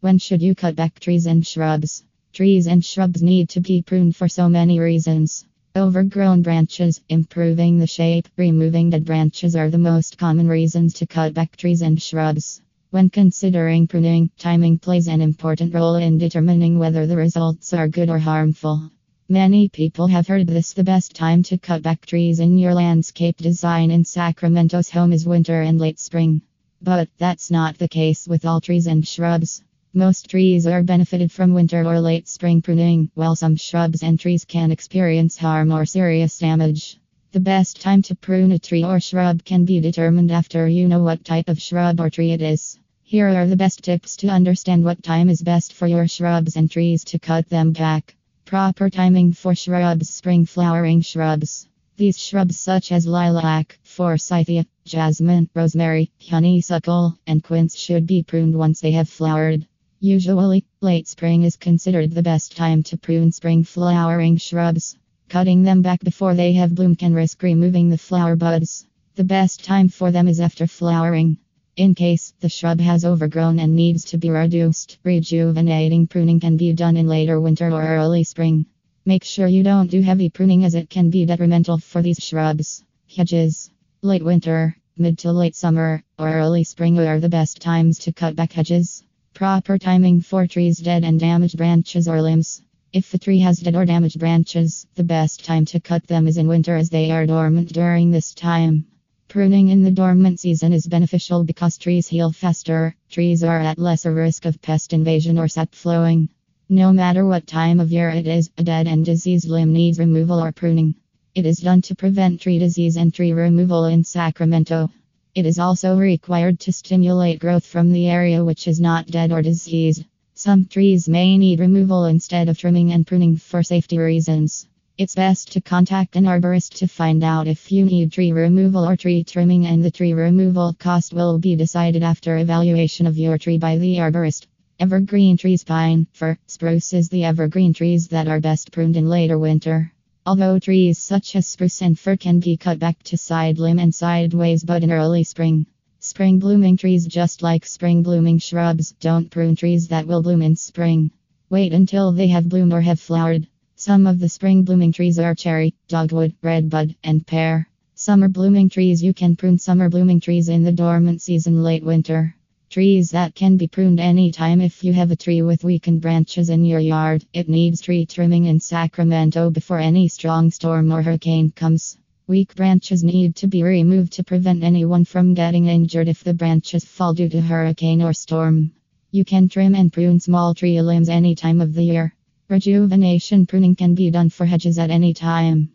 When should you cut back trees and shrubs? Trees and shrubs need to be pruned for so many reasons. Overgrown branches, improving the shape, removing dead branches are the most common reasons to cut back trees and shrubs. When considering pruning, timing plays an important role in determining whether the results are good or harmful. Many people have heard this the best time to cut back trees in your landscape design in Sacramento's home is winter and late spring. But that's not the case with all trees and shrubs. Most trees are benefited from winter or late spring pruning, while some shrubs and trees can experience harm or serious damage. The best time to prune a tree or shrub can be determined after you know what type of shrub or tree it is. Here are the best tips to understand what time is best for your shrubs and trees to cut them back. Proper timing for shrubs Spring flowering shrubs. These shrubs, such as lilac, forsythia, jasmine, rosemary, honeysuckle, and quince, should be pruned once they have flowered. Usually, late spring is considered the best time to prune spring flowering shrubs. Cutting them back before they have bloom can risk removing the flower buds. The best time for them is after flowering. In case the shrub has overgrown and needs to be reduced, rejuvenating pruning can be done in later winter or early spring. Make sure you don't do heavy pruning as it can be detrimental for these shrubs. Hedges. Late winter, mid to late summer, or early spring are the best times to cut back hedges. Proper timing for trees dead and damaged branches or limbs. If the tree has dead or damaged branches, the best time to cut them is in winter as they are dormant during this time. Pruning in the dormant season is beneficial because trees heal faster, trees are at lesser risk of pest invasion or sap flowing. No matter what time of year it is, a dead and diseased limb needs removal or pruning. It is done to prevent tree disease and tree removal in Sacramento. It is also required to stimulate growth from the area which is not dead or diseased. Some trees may need removal instead of trimming and pruning for safety reasons. It's best to contact an arborist to find out if you need tree removal or tree trimming, and the tree removal cost will be decided after evaluation of your tree by the arborist. Evergreen trees, pine, fir, spruce is the evergreen trees that are best pruned in later winter. Although trees such as spruce and fir can be cut back to side limb and sideways but in early spring. Spring blooming trees, just like spring blooming shrubs, don't prune trees that will bloom in spring. Wait until they have bloomed or have flowered. Some of the spring blooming trees are cherry, dogwood, redbud, and pear. Summer blooming trees You can prune summer blooming trees in the dormant season late winter. Trees that can be pruned anytime if you have a tree with weakened branches in your yard. It needs tree trimming in Sacramento before any strong storm or hurricane comes. Weak branches need to be removed to prevent anyone from getting injured if the branches fall due to hurricane or storm. You can trim and prune small tree limbs any time of the year. Rejuvenation pruning can be done for hedges at any time.